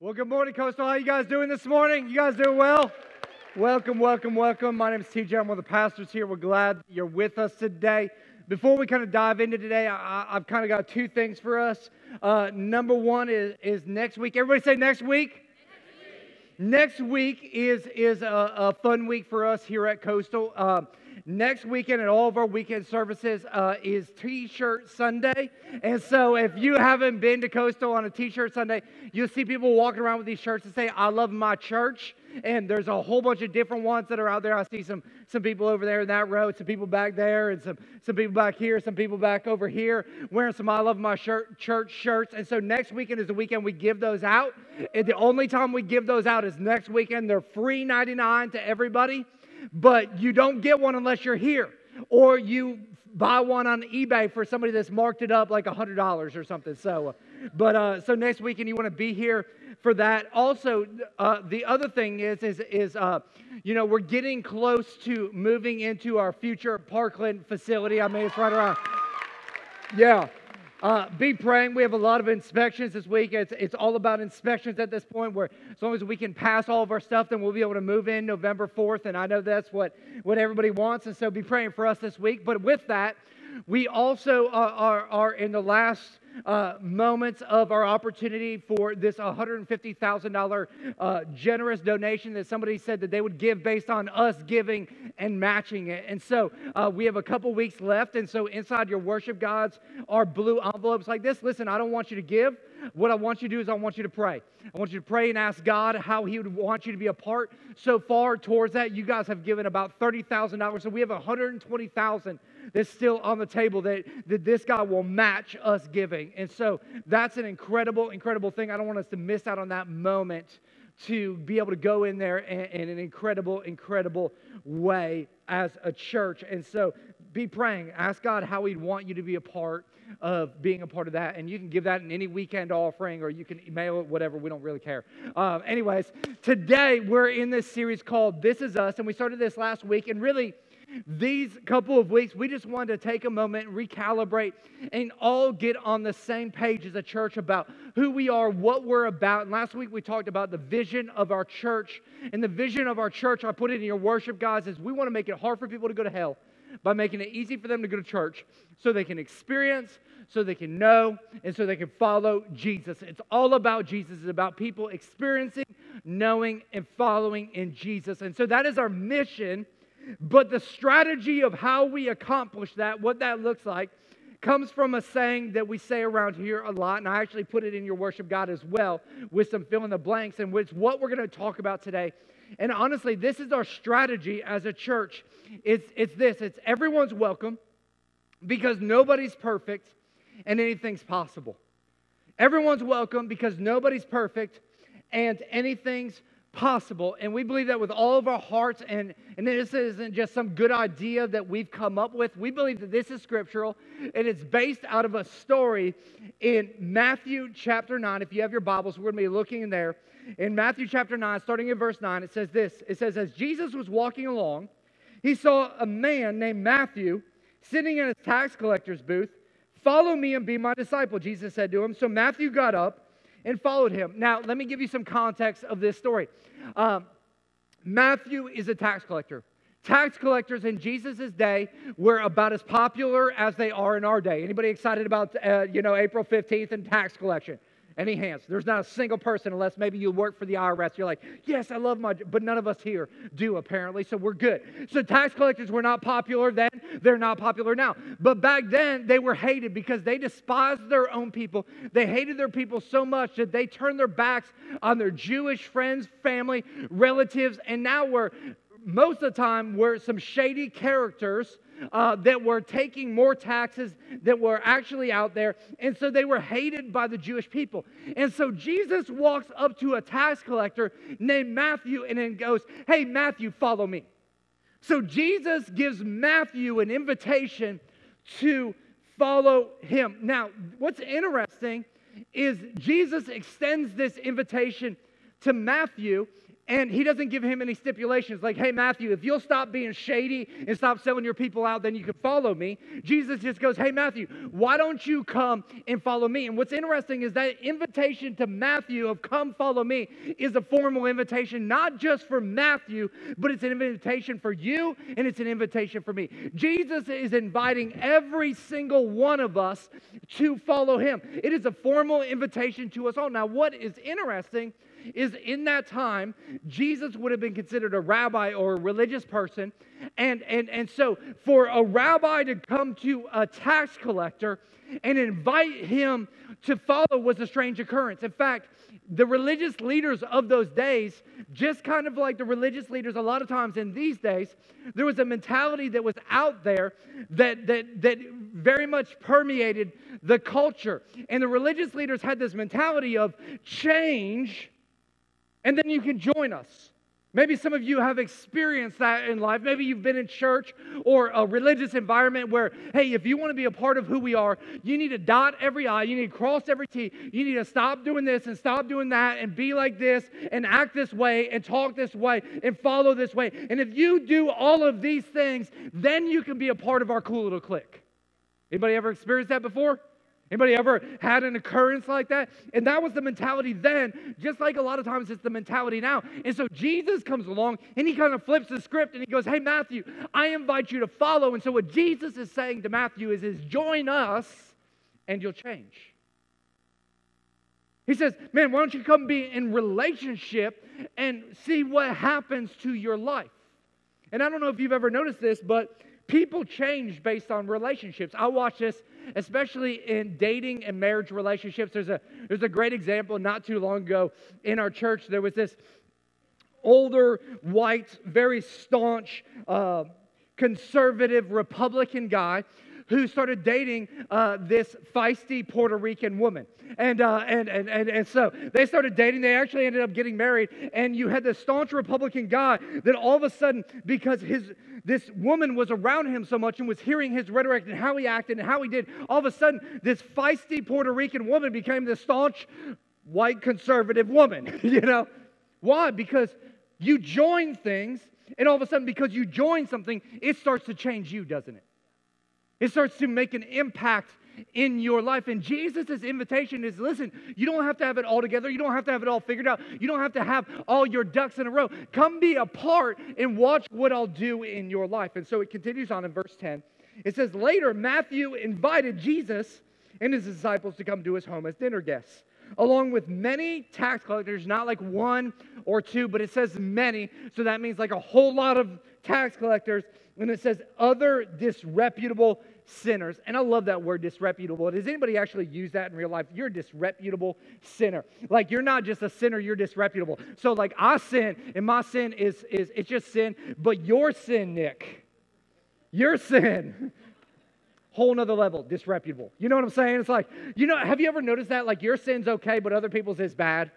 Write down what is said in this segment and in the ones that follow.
Well, good morning, Coastal. How you guys doing this morning? You guys doing well? Welcome, welcome, welcome. My name is TJ. I'm one of the pastors here. We're glad you're with us today. Before we kind of dive into today, I, have kind of got two things for us. Uh, number one is, is next week. Everybody say next week. Next week is, is a, a fun week for us here at Coastal. Uh, next weekend and all of our weekend services uh, is T-shirt Sunday. And so if you haven't been to Coastal on a T-shirt Sunday, you'll see people walking around with these shirts that say, I love my church. And there's a whole bunch of different ones that are out there. I see some, some people over there in that row, some people back there, and some, some people back here, some people back over here wearing some I Love My shirt, Church shirts. And so next weekend is the weekend we give those out. And the only time we give those out is next weekend. They're free 99 to everybody, but you don't get one unless you're here. Or you buy one on eBay for somebody that's marked it up like $100 or something. So, but uh, so next weekend you want to be here for that. Also, uh, the other thing is, is, is uh, you know, we're getting close to moving into our future Parkland facility. I mean, it's right around. Yeah. Uh, be praying. We have a lot of inspections this week. It's, it's all about inspections at this point, where as long as we can pass all of our stuff, then we'll be able to move in November 4th. And I know that's what, what everybody wants. And so be praying for us this week. But with that, we also are, are, are in the last uh, moments of our opportunity for this $150,000 uh, generous donation that somebody said that they would give based on us giving and matching it. And so uh, we have a couple weeks left. And so inside your worship gods are blue envelopes like this. Listen, I don't want you to give. What I want you to do is I want you to pray. I want you to pray and ask God how He would want you to be a part. So far towards that, you guys have given about thirty thousand dollars. So we have one hundred twenty thousand that's still on the table that, that this God will match us giving. And so that's an incredible, incredible thing. I don't want us to miss out on that moment to be able to go in there in, in an incredible, incredible way as a church. And so be praying. Ask God how He'd want you to be a part of being a part of that. And you can give that in any weekend offering or you can email it, whatever. We don't really care. Um, anyways, today we're in this series called This Is Us. And we started this last week. And really, these couple of weeks, we just wanted to take a moment, and recalibrate, and all get on the same page as a church about who we are, what we're about. And last week we talked about the vision of our church. And the vision of our church, I put it in your worship, guys, is we want to make it hard for people to go to hell by making it easy for them to go to church so they can experience, so they can know, and so they can follow Jesus. It's all about Jesus. It's about people experiencing, knowing, and following in Jesus. And so that is our mission but the strategy of how we accomplish that, what that looks like, comes from a saying that we say around here a lot, and I actually put it in your worship God as well with some fill in the blanks, and which what we're going to talk about today. And honestly, this is our strategy as a church. It's, it's this it's everyone's welcome because nobody's perfect and anything's possible. Everyone's welcome because nobody's perfect and anything's possible. And we believe that with all of our hearts. And, and this isn't just some good idea that we've come up with. We believe that this is scriptural and it's based out of a story in Matthew chapter 9. If you have your Bibles, we're going to be looking in there. In Matthew chapter 9, starting in verse 9, it says this It says, As Jesus was walking along, he saw a man named Matthew sitting in a tax collector's booth. Follow me and be my disciple, Jesus said to him. So Matthew got up and followed him. Now, let me give you some context of this story. Um, Matthew is a tax collector. Tax collectors in Jesus' day were about as popular as they are in our day. Anybody excited about, uh, you know, April 15th and tax collection? Any hands? There's not a single person, unless maybe you work for the IRS. You're like, yes, I love my, but none of us here do apparently, so we're good. So tax collectors were not popular then. They're not popular now. But back then, they were hated because they despised their own people. They hated their people so much that they turned their backs on their Jewish friends, family, relatives, and now we're most of the time were some shady characters uh, that were taking more taxes that were actually out there. And so they were hated by the Jewish people. And so Jesus walks up to a tax collector named Matthew and then goes, Hey, Matthew, follow me. So Jesus gives Matthew an invitation to follow him. Now, what's interesting is Jesus extends this invitation to Matthew and he doesn't give him any stipulations like, hey, Matthew, if you'll stop being shady and stop selling your people out, then you can follow me. Jesus just goes, hey, Matthew, why don't you come and follow me? And what's interesting is that invitation to Matthew of come follow me is a formal invitation, not just for Matthew, but it's an invitation for you and it's an invitation for me. Jesus is inviting every single one of us to follow him. It is a formal invitation to us all. Now, what is interesting is in that time, Jesus would have been considered a rabbi or a religious person. And, and, and so for a rabbi to come to a tax collector and invite him to follow was a strange occurrence. In fact, the religious leaders of those days, just kind of like the religious leaders a lot of times in these days, there was a mentality that was out there that, that, that very much permeated the culture. And the religious leaders had this mentality of change and then you can join us. Maybe some of you have experienced that in life. Maybe you've been in church or a religious environment where, hey, if you want to be a part of who we are, you need to dot every I, you need to cross every T, you need to stop doing this and stop doing that and be like this and act this way and talk this way and follow this way. And if you do all of these things, then you can be a part of our cool little clique. Anybody ever experienced that before? Anybody ever had an occurrence like that? And that was the mentality then, just like a lot of times it's the mentality now. And so Jesus comes along and he kind of flips the script and he goes, Hey, Matthew, I invite you to follow. And so what Jesus is saying to Matthew is, is join us and you'll change. He says, Man, why don't you come be in relationship and see what happens to your life? And I don't know if you've ever noticed this, but people change based on relationships. I watch this especially in dating and marriage relationships. There's a, there's a great example not too long ago in our church. There was this older, white, very staunch, uh, conservative Republican guy who started dating uh, this feisty Puerto Rican woman. And, uh, and, and, and, and so they started dating. They actually ended up getting married. And you had this staunch Republican guy that all of a sudden, because his, this woman was around him so much and was hearing his rhetoric and how he acted and how he did, all of a sudden, this feisty Puerto Rican woman became this staunch white conservative woman. you know? Why? Because you join things, and all of a sudden, because you join something, it starts to change you, doesn't it? It starts to make an impact in your life. And Jesus' invitation is listen, you don't have to have it all together. You don't have to have it all figured out. You don't have to have all your ducks in a row. Come be a part and watch what I'll do in your life. And so it continues on in verse 10. It says, Later, Matthew invited Jesus and his disciples to come to his home as dinner guests, along with many tax collectors, not like one or two, but it says many. So that means like a whole lot of tax collectors. And it says other disreputable sinners. And I love that word disreputable. Does anybody actually use that in real life? You're a disreputable sinner. Like you're not just a sinner, you're disreputable. So like I sin, and my sin is is it's just sin, but your sin, Nick, your sin. Whole nother level, disreputable. You know what I'm saying? It's like, you know, have you ever noticed that? Like your sin's okay, but other people's is bad?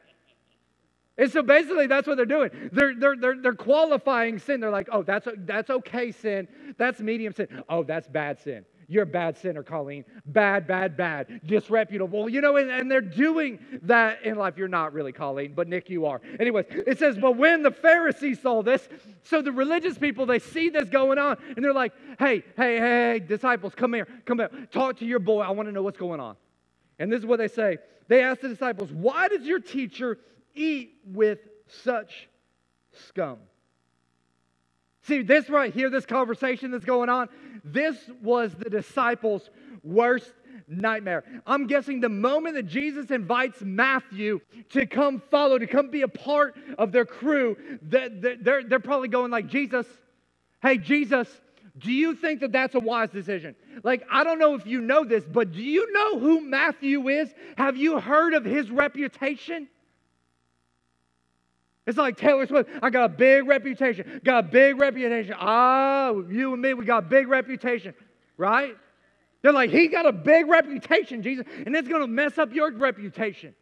And so basically, that's what they're doing. They're, they're, they're, they're qualifying sin. They're like, oh, that's, that's okay sin. That's medium sin. Oh, that's bad sin. You're a bad sinner, Colleen. Bad, bad, bad. Disreputable. You know, and, and they're doing that in life. You're not really, Colleen, but Nick, you are. Anyways, it says, but when the Pharisees saw this, so the religious people, they see this going on, and they're like, hey, hey, hey, disciples, come here, come here. Talk to your boy. I want to know what's going on. And this is what they say. They ask the disciples, why does your teacher eat with such scum? See, this right here, this conversation that's going on, this was the disciples' worst nightmare. I'm guessing the moment that Jesus invites Matthew to come follow, to come be a part of their crew, they're, they're probably going like, Jesus, hey, Jesus, do you think that that's a wise decision? Like, I don't know if you know this, but do you know who Matthew is? Have you heard of his reputation? It's like Taylor Swift. I got a big reputation. Got a big reputation. Ah, you and me, we got a big reputation, right? They're like, he got a big reputation, Jesus, and it's going to mess up your reputation.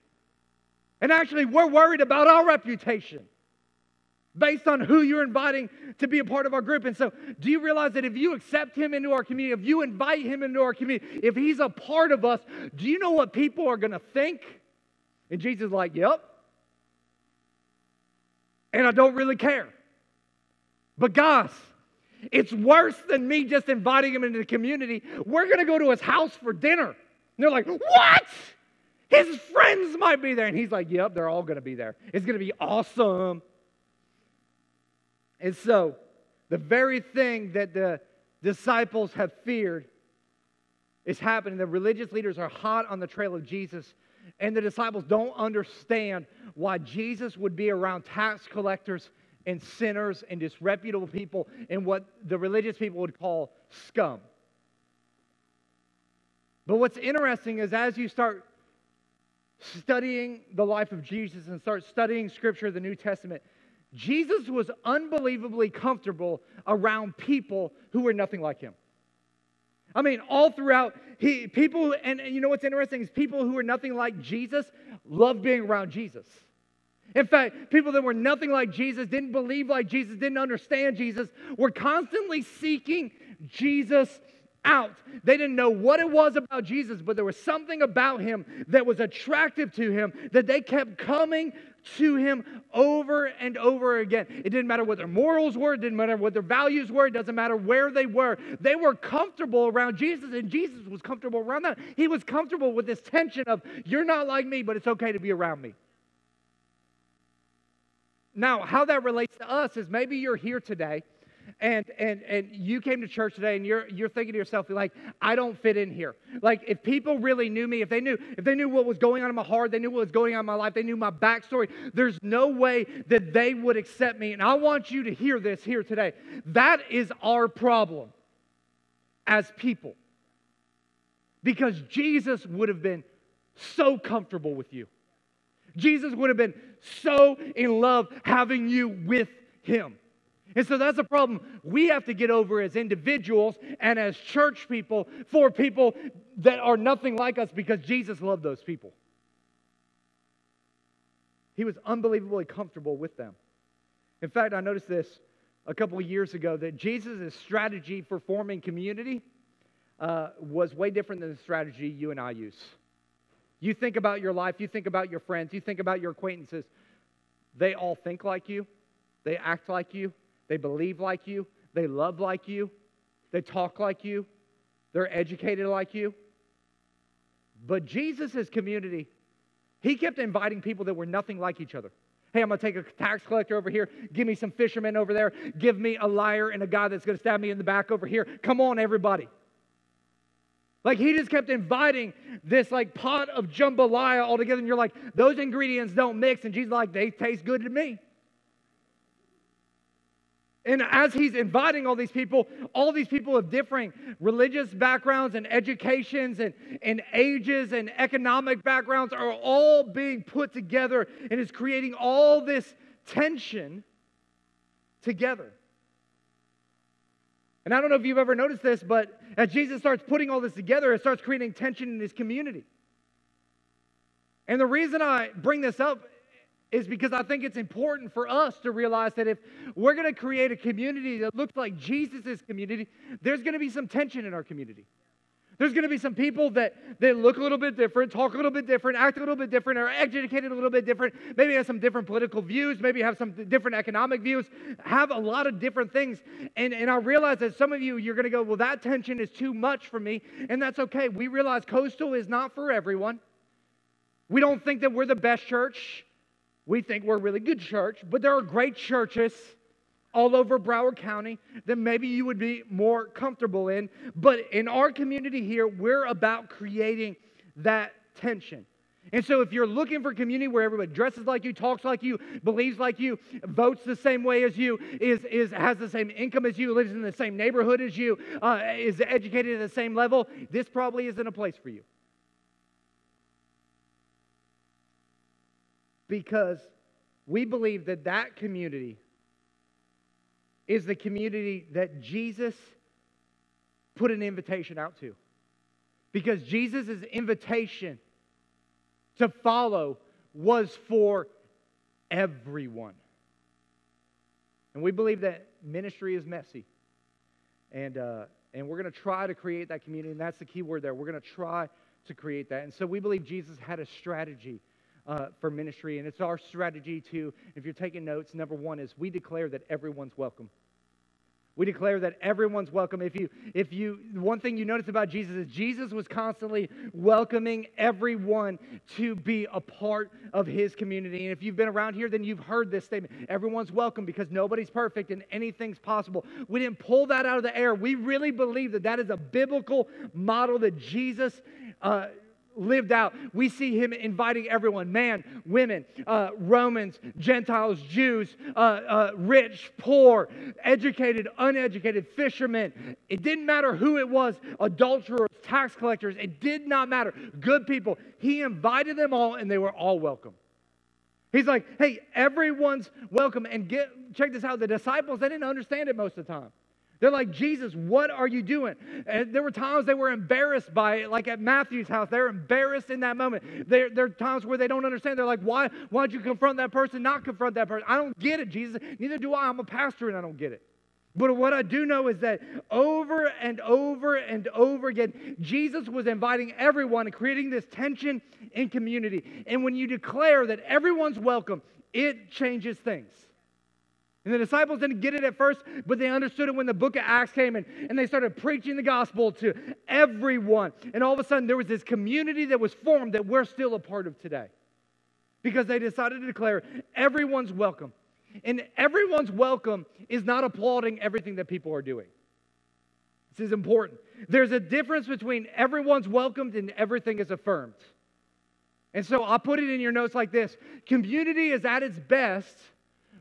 And actually, we're worried about our reputation based on who you're inviting to be a part of our group. And so, do you realize that if you accept him into our community, if you invite him into our community, if he's a part of us, do you know what people are going to think? And Jesus is like, yep, and I don't really care. But guys, it's worse than me just inviting him into the community. We're going to go to his house for dinner. And they're like, What? His friends might be there. And he's like, Yep, they're all going to be there. It's going to be awesome. And so, the very thing that the disciples have feared is happening. The religious leaders are hot on the trail of Jesus, and the disciples don't understand why Jesus would be around tax collectors and sinners and disreputable people and what the religious people would call scum. But what's interesting is as you start studying the life of Jesus and start studying scripture, the New Testament, Jesus was unbelievably comfortable around people who were nothing like him. I mean, all throughout, he, people, and, you know what's interesting is people who are nothing like Jesus love being around Jesus. In fact, people that were nothing like Jesus, didn't believe like Jesus, didn't understand Jesus, were constantly seeking Jesus out. They didn't know what it was about Jesus, but there was something about him that was attractive to him that they kept coming to him over and over again. It didn't matter what their morals were, it didn't matter what their values were, it doesn't matter where they were. They were comfortable around Jesus, and Jesus was comfortable around them. He was comfortable with this tension of, you're not like me, but it's okay to be around me. Now, how that relates to us is maybe you're here today and and and you came to church today and you're you're thinking to yourself like i don't fit in here. Like if people really knew me if they knew if they knew what was going on in my heart they knew what was going on in my life they knew my backstory there's no way that they would accept me. And i want you to hear this here today. That is our problem as people. Because jesus would have been so comfortable with you. Jesus would have been so in love having you with him and so that's a problem we have to get over as individuals and as church people for people that are nothing like us because Jesus loved those people. He was unbelievably comfortable with them. In fact, I noticed this a couple of years ago that Jesus' strategy for forming community uh, was way different than the strategy you and I use. You think about your life, you think about your friends, you think about your acquaintances. They all think like you, they act like you, they believe like you. They love like you. They talk like you. They're educated like you. But Jesus' community, he kept inviting people that were nothing like each other. Hey, I'm going to take a tax collector over here. Give me some fishermen over there. Give me a liar and a guy that's going to stab me in the back over here. Come on, everybody. Like he just kept inviting this like pot of jambalaya all together, and you're like, those ingredients don't mix. And Jesus like, they taste good to me. And as he's inviting all these people, all these people of differing religious backgrounds and educations and, and ages and economic backgrounds are all being put together and is creating all this tension together. And I don't know if you've ever noticed this, but as Jesus starts putting all this together, it starts creating tension in his community. And the reason I bring this up is because I think it's important for us to realize that if we're going to create a community that looks like Jesus' community, there's going to be some tension in our community. There's going to be some people that, that look a little bit different, talk a little bit different, act a little bit different, are educated a little bit different, maybe have some different political views, maybe have some different economic views, have a lot of different things. And, and I realize that some of you, you're going to go, well, that tension is too much for me. And that's okay. We realize Coastal is not for everyone. We don't think that we're the best church. We think we're a really good church, but there are great churches all over Broward County that maybe you would be more comfortable in. But in our community here, we're about creating that tension. And so, if you're looking for community where everybody dresses like you, talks like you, believes like you, votes the same way as you, is, is has the same income as you, lives in the same neighborhood as you, uh, is educated at the same level, this probably isn't a place for you. Because we believe that that community is the community that Jesus put an invitation out to. Because Jesus' invitation to follow was for everyone. And we believe that ministry is messy. And, uh, and we're going to try to create that community. And that's the key word there. We're going to try to create that. And so we believe Jesus had a strategy uh, for ministry, and it's our strategy to, if you're taking notes, number one is we declare that everyone's welcome. We declare that everyone's welcome. If you, if you, one thing you notice about Jesus is Jesus was constantly welcoming everyone to be a part of his community. And if you've been around here, then you've heard this statement everyone's welcome because nobody's perfect and anything's possible. We didn't pull that out of the air. We really believe that that is a biblical model that Jesus. Uh, lived out. We see him inviting everyone man, women, uh, Romans, Gentiles, Jews, uh, uh, rich, poor, educated, uneducated, fishermen. It didn't matter who it was adulterers, tax collectors. It did not matter. Good people. He invited them all, and they were all welcome. He's like, hey, everyone's welcome. And get check this out. The disciples, they didn't understand it most of the time. They're like, Jesus, what are you doing? And there were times they were embarrassed by it, like at Matthew's house. They're embarrassed in that moment. There, there are times where they don't understand. They're like, why, why'd you confront that person, not confront that person? I don't get it, Jesus. Neither do I. I'm a pastor and I don't get it. But what I do know is that over and over and over again, Jesus was inviting everyone and creating this tension in community. And when you declare that everyone's welcome, it changes things. And the disciples didn't get it at first, but they understood it when the book of Acts came and, and they started preaching the gospel to everyone. And all of a sudden, there was this community that was formed that we're still a part of today because they decided to declare everyone's welcome. And everyone's welcome is not applauding everything that people are doing. This is important. There's a difference between everyone's welcomed and everything is affirmed. And so I'll put it in your notes like this community is at its best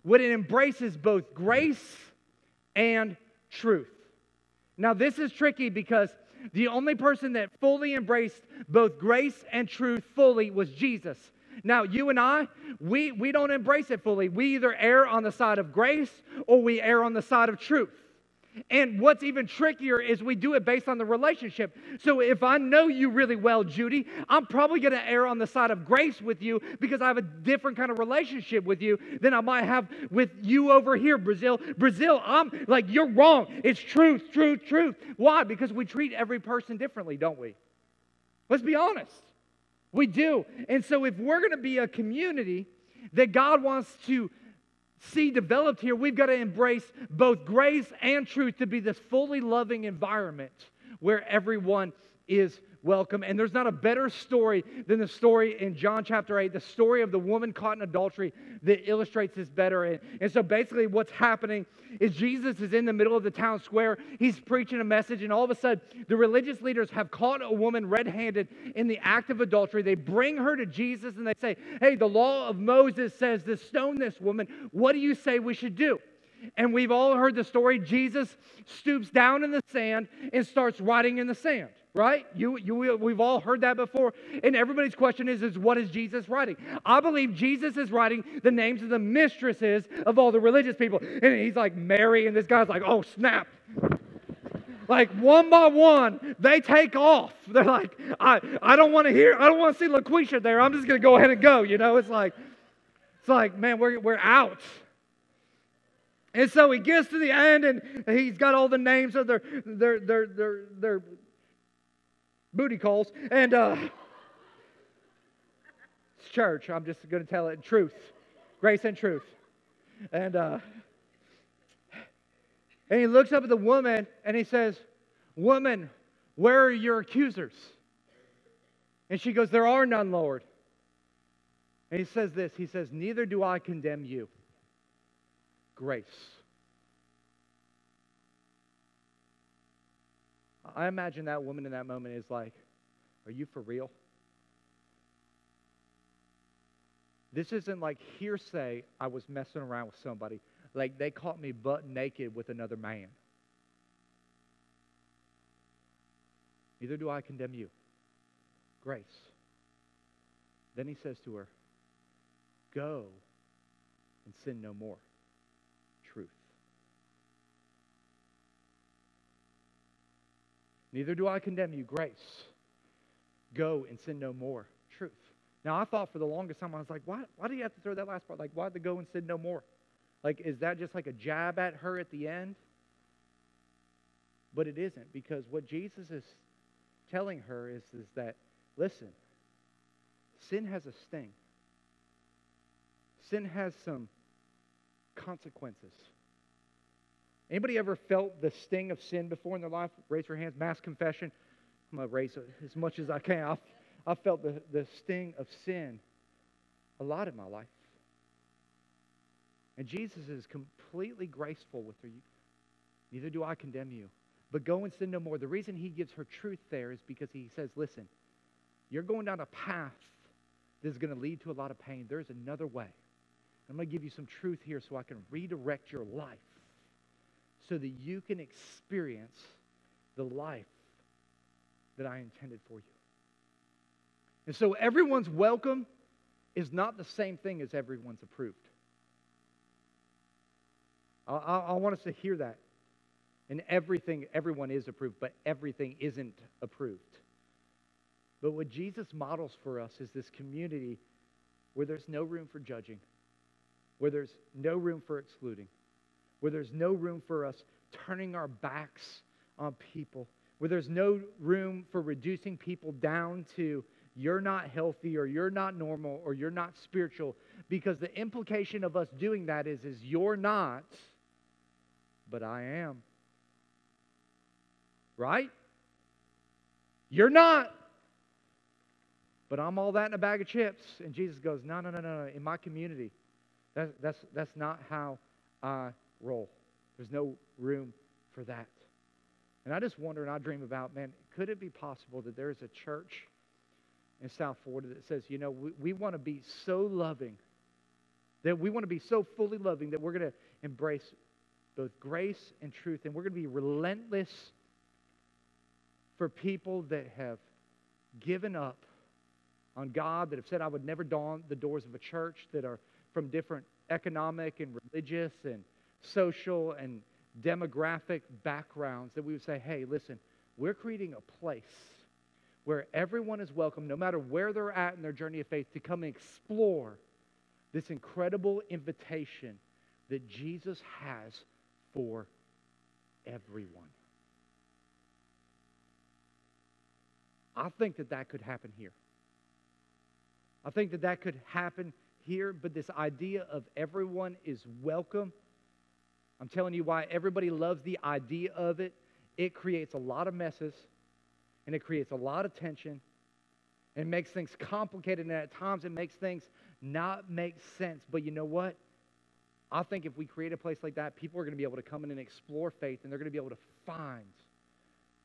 when it embraces both grace and truth. Now, this is tricky because the only person that fully embraced both grace and truth fully was Jesus. Now, you and I, we, we don't embrace it fully. We either err on the side of grace or we err on the side of truth. And what's even trickier is we do it based on the relationship. So if I know you really well, Judy, I'm probably going to err on the side of grace with you because I have a different kind of relationship with you than I might have with you over here, Brazil. Brazil, I'm like, you're wrong. It's truth, truth, truth. Why? Because we treat every person differently, don't we? Let's be honest. We do. And so if we're going to be a community that God wants to see developed here, we've got to embrace both grace and truth to be this fully loving environment where everyone is welcome. And there's not a better story than the story in John chapter 8, the story of the woman caught in adultery that illustrates this better. And, and so basically, what's happening is Jesus is in the middle of the town square. He's preaching a message, and all of a sudden, the religious leaders have caught a woman red handed in the act of adultery. They bring her to Jesus and they say, Hey, the law of Moses says to stone this woman. What do you say we should do? And we've all heard the story. Jesus stoops down in the sand and starts writing in the sand right? You, you, we've all heard that before. And everybody's question is, is what is Jesus writing? I believe Jesus is writing the names of the mistresses of all the religious people. And he's like, Mary, and this guy's like, oh, snap. like one by one, they take off. They're like, I, I don't want to hear, I don't want to see LaQuisha there. I'm just going to go ahead and go. You know, it's like, it's like, man, we're, we're out. And so he gets to the end and he's got all the names of their, their, their, their, their booty calls. And uh, it's church. I'm just going to tell it in truth, grace and truth. And uh, and he looks up at the woman and he says, "Woman, where are your accusers?" And she goes, "There are none, Lord." And he says this. He says, "Neither do I condemn you." Grace. I imagine that woman in that moment is like, Are you for real? This isn't like hearsay, I was messing around with somebody. Like they caught me butt naked with another man. Neither do I condemn you. Grace. Then he says to her, Go and sin no more. Neither do I condemn you. Grace. Go and sin no more. Truth. Now, I thought for the longest time, I was like, why, why do you have to throw that last part? Like, why the go and sin no more? Like, is that just like a jab at her at the end? But it isn't, because what Jesus is telling her is, is that, listen, sin has a sting. sin has some consequences. Anybody ever felt the sting of sin before in their life? Raise your hands. Mass confession. I'm going to raise as much as I can. I've, I've felt the, the sting of sin a lot in my life. And Jesus is completely graceful with her. Neither do I condemn you. But go and sin no more. The reason he gives her truth there is because he says, listen, you're going down a path that's going to lead to a lot of pain. There's another way. I'm going to give you some truth here so I can redirect your life so that you can experience the life that I intended for you. And so everyone's welcome is not the same thing as everyone's approved. I, I, I want us to hear that. And everything, everyone is approved, but everything isn't approved. But what Jesus models for us is this community where there's no room for judging, where there's no room for excluding, where there's no room for us turning our backs on people, where there's no room for reducing people down to you're not healthy or you're not normal or you're not spiritual because the implication of us doing that is is you're not but I am. Right? You're not. But I'm all that in a bag of chips. And Jesus goes, No, no, no, no. no. In my community, that, that's, that's not how I roll. There's no room for that. And I just wonder and I dream about, man, could it be possible that there's a church in South Florida that says, you know, we, we want to be so loving, that we want to be so fully loving that we're going to embrace both grace and truth, and we're going to be relentless for people that have given up on God, that have said, I would never dawn the doors of a church, that are from different economic and religious and social and demographic backgrounds, that we would say, hey, listen, we're creating a place where everyone is welcome, no matter where they're at in their journey of faith, to come and explore this incredible invitation that Jesus has for everyone. I think that that could happen here. I think that that could happen here, but this idea of everyone is welcome, I'm telling you why everybody loves the idea of it. It creates a lot of messes and it creates a lot of tension and makes things complicated and at times it makes things not make sense. But you know what? I think if we create a place like that, people are going to be able to come in and explore faith and they're going to be able to find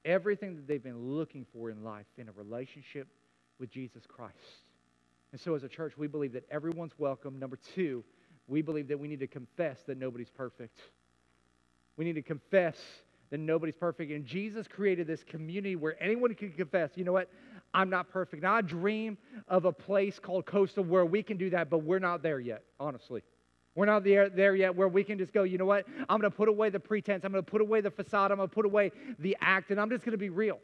everything that they've been looking for in life in a relationship with Jesus Christ. And so, as a church, we believe that everyone's welcome. Number two, we believe that we need to confess that nobody's perfect. We need to confess that nobody's perfect. And Jesus created this community where anyone can confess, you know what? I'm not perfect. Now, I dream of a place called Coastal where we can do that, but we're not there yet, honestly. We're not there, there yet where we can just go, you know what? I'm going to put away the pretense. I'm going to put away the facade. I'm going to put away the act, and I'm just going to be real.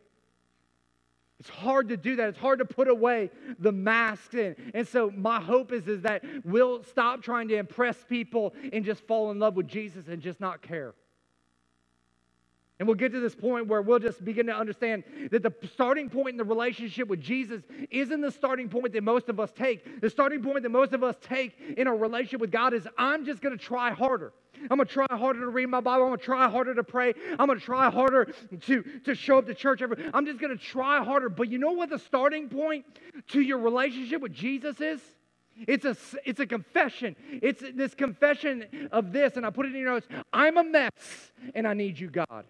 It's hard to do that. It's hard to put away the masks. And, and so my hope is, is that we'll stop trying to impress people and just fall in love with Jesus and just not care. And we'll get to this point where we'll just begin to understand that the starting point in the relationship with Jesus isn't the starting point that most of us take. The starting point that most of us take in our relationship with God is I'm just going to try harder. I'm going to try harder to read my Bible. I'm going to try harder to pray. I'm going to try harder to, to show up to church. I'm just going to try harder. But you know what the starting point to your relationship with Jesus is? It's a, it's a confession. It's this confession of this, and I put it in your notes I'm a mess, and I need you, God.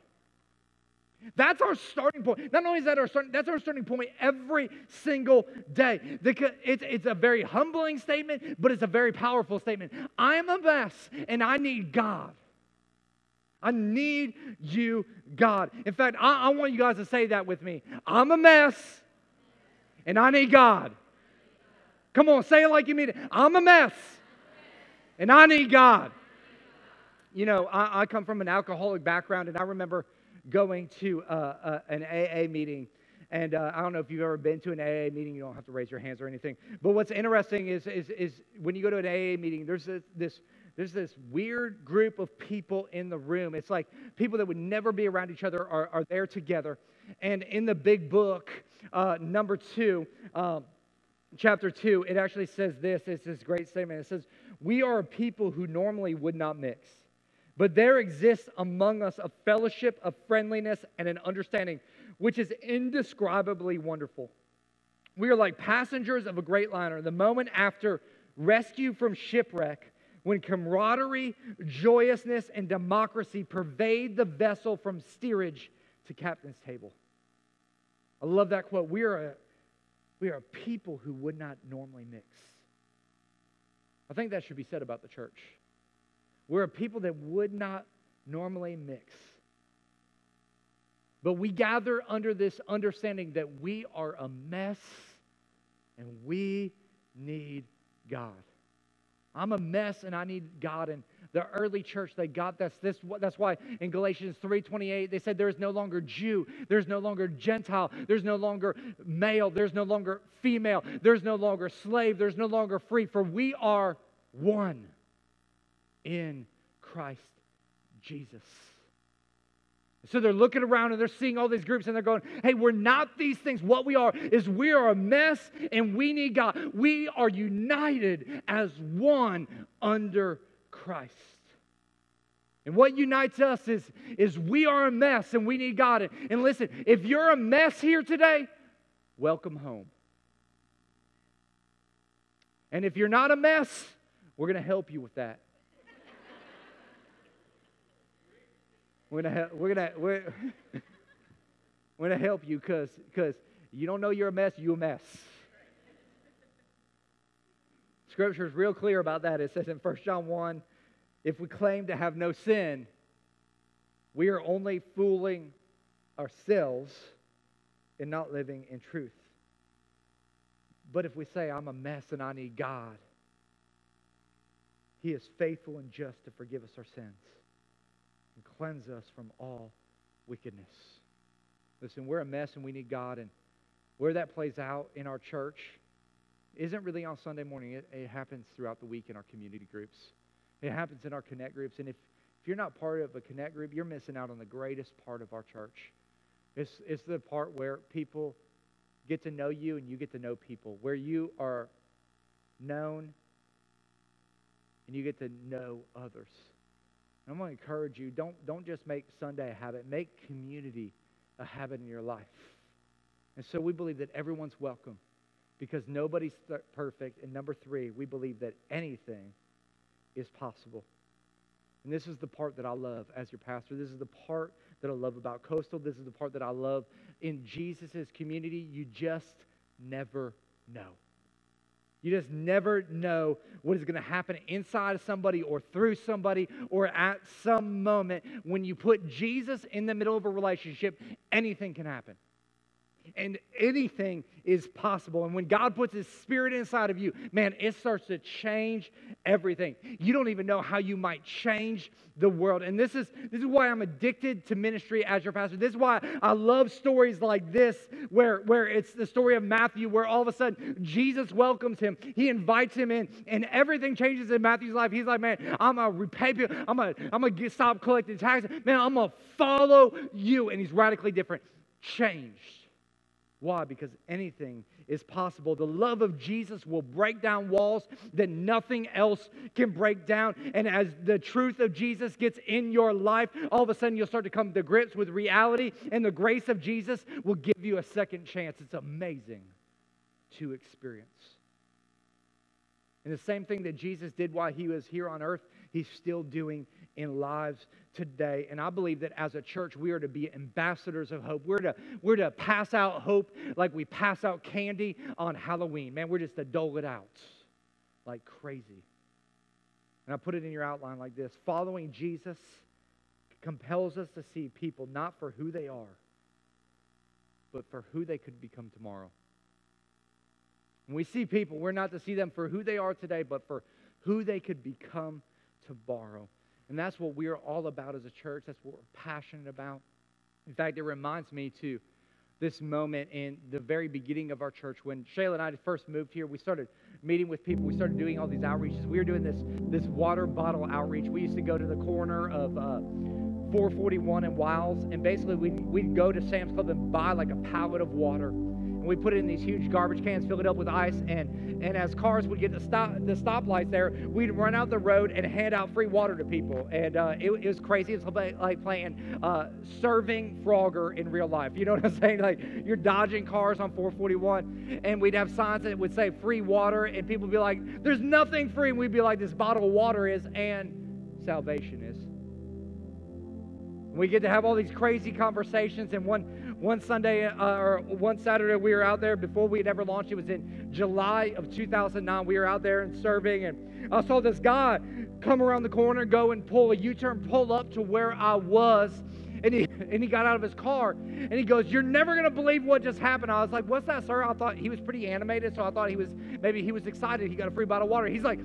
That's our starting point. Not only is that our starting, that's our starting point every single day. It's, it's a very humbling statement, but it's a very powerful statement. I'm a mess and I need God. I need you, God. In fact, I, I want you guys to say that with me. I'm a mess and I need God. Come on, say it like you mean it. I'm a mess and I need God. You know, I, I come from an alcoholic background, and I remember going to uh, uh, an AA meeting. And uh, I don't know if you've ever been to an AA meeting. You don't have to raise your hands or anything. But what's interesting is, is, is when you go to an AA meeting, there's this, this, there's this weird group of people in the room. It's like people that would never be around each other are, are there together. And in the big book, uh, number two, uh, chapter 2, it actually says this. It's this great statement. It says, We are a people who normally would not mix, but there exists among us a fellowship of friendliness and an understanding, which is indescribably wonderful. We are like passengers of a great liner. The moment after rescue from shipwreck, when camaraderie, joyousness, and democracy pervade the vessel from steerage to captain's table. I love that quote. We are a, we are a people who would not normally mix. I think that should be said about the church. We're a people that would not normally mix. But we gather under this understanding that we are a mess and we need God. I'm a mess and I need God. And the early church, they got this. this that's why in Galatians 3.28, they said there is no longer Jew, there's no longer Gentile, there's no longer male, there's no longer female, there's no longer slave, there's no longer free, for we are one in Christ Jesus. So they're looking around and they're seeing all these groups and they're going, hey, we're not these things. What we are is we are a mess and we need God. We are united as one under Christ. And what unites us is, is we are a mess and we need God. And, listen, if you're a mess here today, welcome home. And if you're not a mess, we're going to help you with that. We're gonna we're gonna we're, we're gonna help you because because you don't know you're a mess, you a mess. Scripture is real clear about that. It says in 1 John 1, if we claim to have no sin, we are only fooling ourselves in not living in truth. But if we say, I'm a mess and I need God, He is faithful and just to forgive us our sins and cleanse us from all wickedness. Listen, we're a mess and we need God. And where that plays out in our church isn't really on Sunday morning. It, it happens throughout the week in our community groups. It happens in our connect groups. And if, if you're not part of a connect group, you're missing out on the greatest part of our church. It's, it's the part where people get to know you and you get to know people, where you are known and you get to know others. I'm going to encourage you don't, don't just make Sunday a habit, make community a habit in your life. And so we believe that everyone's welcome because nobody's perfect. And number three, we believe that anything is possible. And this is the part that I love as your pastor. This is the part that I love about Coastal. This is the part that I love in Jesus' community. You just never know. You just never know what is going to happen inside of somebody or through somebody or at some moment. When you put Jesus in the middle of a relationship, anything can happen and anything is possible. And when God puts His Spirit inside of you, man, it starts to change everything. You don't even know how you might change the world. And this is this is why I'm addicted to ministry as your pastor. This is why I love stories like this, where where it's the story of Matthew, where all of a sudden Jesus welcomes him, he invites him in, and everything changes in Matthew's life. He's like, man, I'm gonna repay you. I'm gonna I'm gonna stop collecting taxes. Man, I'm gonna follow you, and he's radically different, changed. Why? Because anything is possible. The love of Jesus will break down walls that nothing else can break down. And as the truth of Jesus gets in your life, all of a sudden you'll start to come to grips with reality, and the grace of Jesus will give you a second chance. It's amazing to experience. And the same thing that Jesus did while he was here on earth, he's still doing in lives today. And I believe that as a church, we are to be ambassadors of hope. We're to, we're to pass out hope like we pass out candy on Halloween. Man, we're just to dole it out like crazy. And I put it in your outline like this Following Jesus compels us to see people not for who they are, but for who they could become tomorrow. When we see people, we're not to see them for who they are today, but for who they could become tomorrow. And that's what we're all about as a church. That's what we're passionate about. In fact, it reminds me to this moment in the very beginning of our church when Shayla and I first moved here. We started meeting with people. We started doing all these outreaches. We were doing this this water bottle outreach. We used to go to the corner of uh, 441 and Wiles, and basically we'd, we'd go to Sam's Club and buy like a pallet of water we put it in these huge garbage cans, fill it up with ice, and and as cars would get the stop the stoplights there, we'd run out the road and hand out free water to people, and uh, it, it, was crazy. It's like playing uh, serving Frogger in real life. You know what I'm saying? Like you're dodging cars on 441, and we'd have signs that would say free water, and people would be like, "There's nothing free," and we'd be like, "This bottle of water is," and salvation is. We get to have all these crazy conversations, and one one Sunday uh, or one Saturday, we were out there before we had ever launched. It was in July of 2009. We were out there and serving, and I saw this guy come around the corner, go and pull a U turn, pull up to where I was and he, and he got out of his car and he goes, You're never to believe what just happened. I was like, What's that, sir? I thought he was pretty animated, so I thought he was maybe he was excited. He got a free bottle of water. He's like,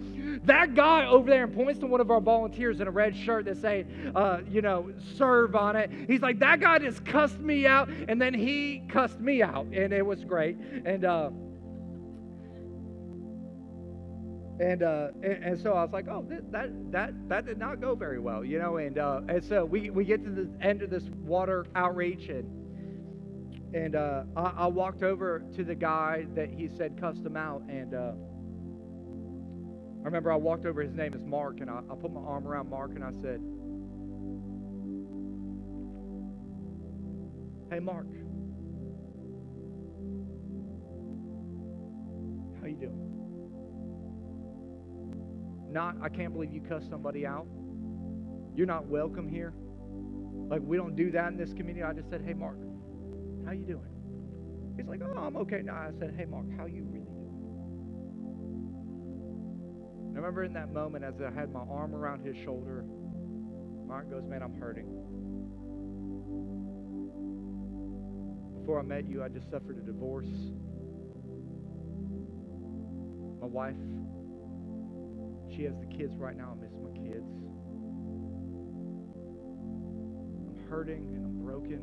That guy over there and points to one of our volunteers in a red shirt that saying, uh, You know, serve on it. He's like, That guy just cussed me out. And then he cussed me out. And it was great. And, uh, and, uh, and, and so I was like, oh, that that that did not go very well, you know. And uh, and so we we get to the end of this water outreach, and and uh, I, I, walked over to the guy that he said cussed him out, and uh, I remember I walked over. His name is Mark, and I, I put my arm around Mark, and I said, "Hey, Mark, how you doing?" Not, I can't believe you cussed somebody out. You're not welcome here. Like we don't do that in this community. I just said, hey Mark, how you doing? He's like, oh, I'm okay. Now I said, hey Mark, how you really doing? I remember in that moment as I had my arm around his shoulder, Mark goes, man, I'm hurting. Before I met you, I just suffered a divorce. My wife she has the kids right now. I miss my kids. I'm hurting and I'm broken.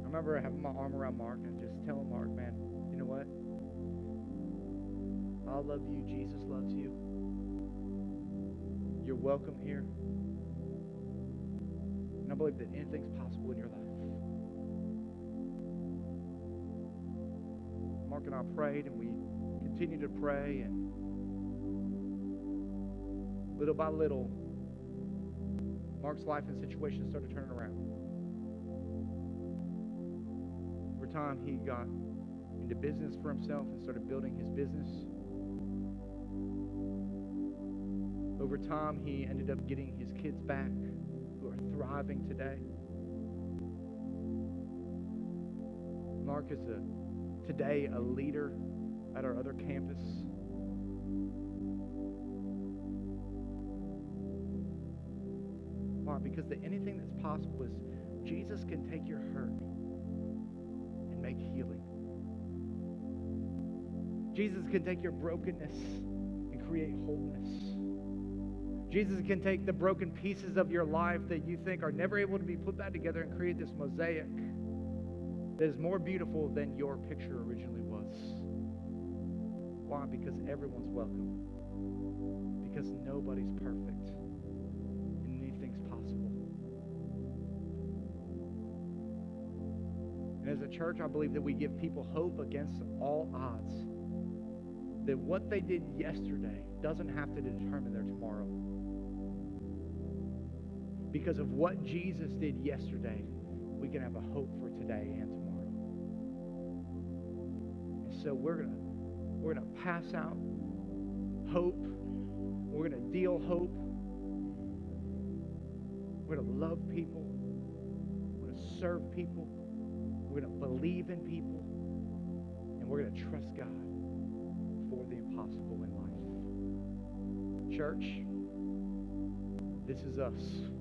I remember having my arm around Mark and just telling Mark, man, you know what? I love you. Jesus loves you. You're welcome here. And I believe that anything's possible in your life. Mark and I prayed, and we continued to pray, and little by little, Mark's life and situation started turning around. Over time, he got into business for himself and started building his business. Over time, he ended up getting his kids back who are thriving today. Mark is a today a leader at our other campus. Why? Because the anything that's possible is Jesus can take your hurt and make healing. Jesus can take your brokenness and create wholeness. Jesus can take the broken pieces of your life that you think are never able to be put back together and create this mosaic that is more beautiful than your picture originally was. Why? Because everyone's welcome. Because nobody's perfect. And anything's possible. And as a church, I believe that we give people hope against all odds. That what they did yesterday doesn't have to determine their tomorrow. Because of what Jesus did yesterday, we can have a hope for today and tomorrow so we're gonna we're gonna pass out hope. We're gonna deal hope. We're gonna love people. We're gonna serve people. We're gonna believe in people, and we're gonna trust God for the impossible in life. Church, this is us.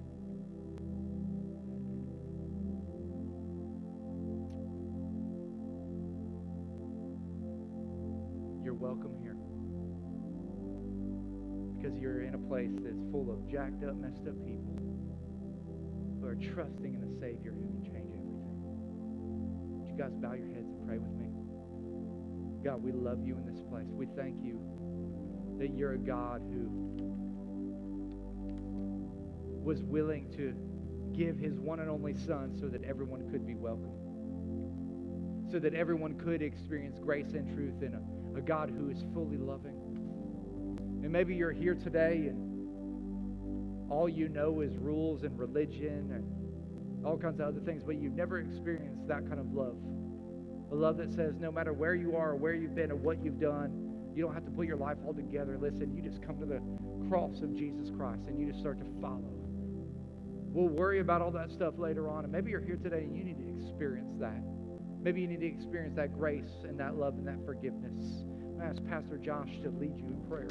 Welcome here. Because you're in a place that's full of jacked up, messed up people who are trusting in the Savior who can change everything. Would you guys bow your heads and pray with me? God, we love you in this place. We thank you that you're a God who was willing to give his one and only Son so that everyone could be welcome, so that everyone could experience grace and truth in a, a God who is fully loving. And maybe you're here today and all you know is rules and religion and all kinds of other things, but you've never experienced that kind of love. A love that says no matter where you are or where you've been or what you've done, you don't have to put your life all together. Listen, you just come to the cross of Jesus Christ and you just start to follow. We'll worry about all that stuff later on. And maybe you're here today and you need to experience that. Maybe you need to experience that grace and that love and that forgiveness. I ask Pastor Josh to lead you in prayer.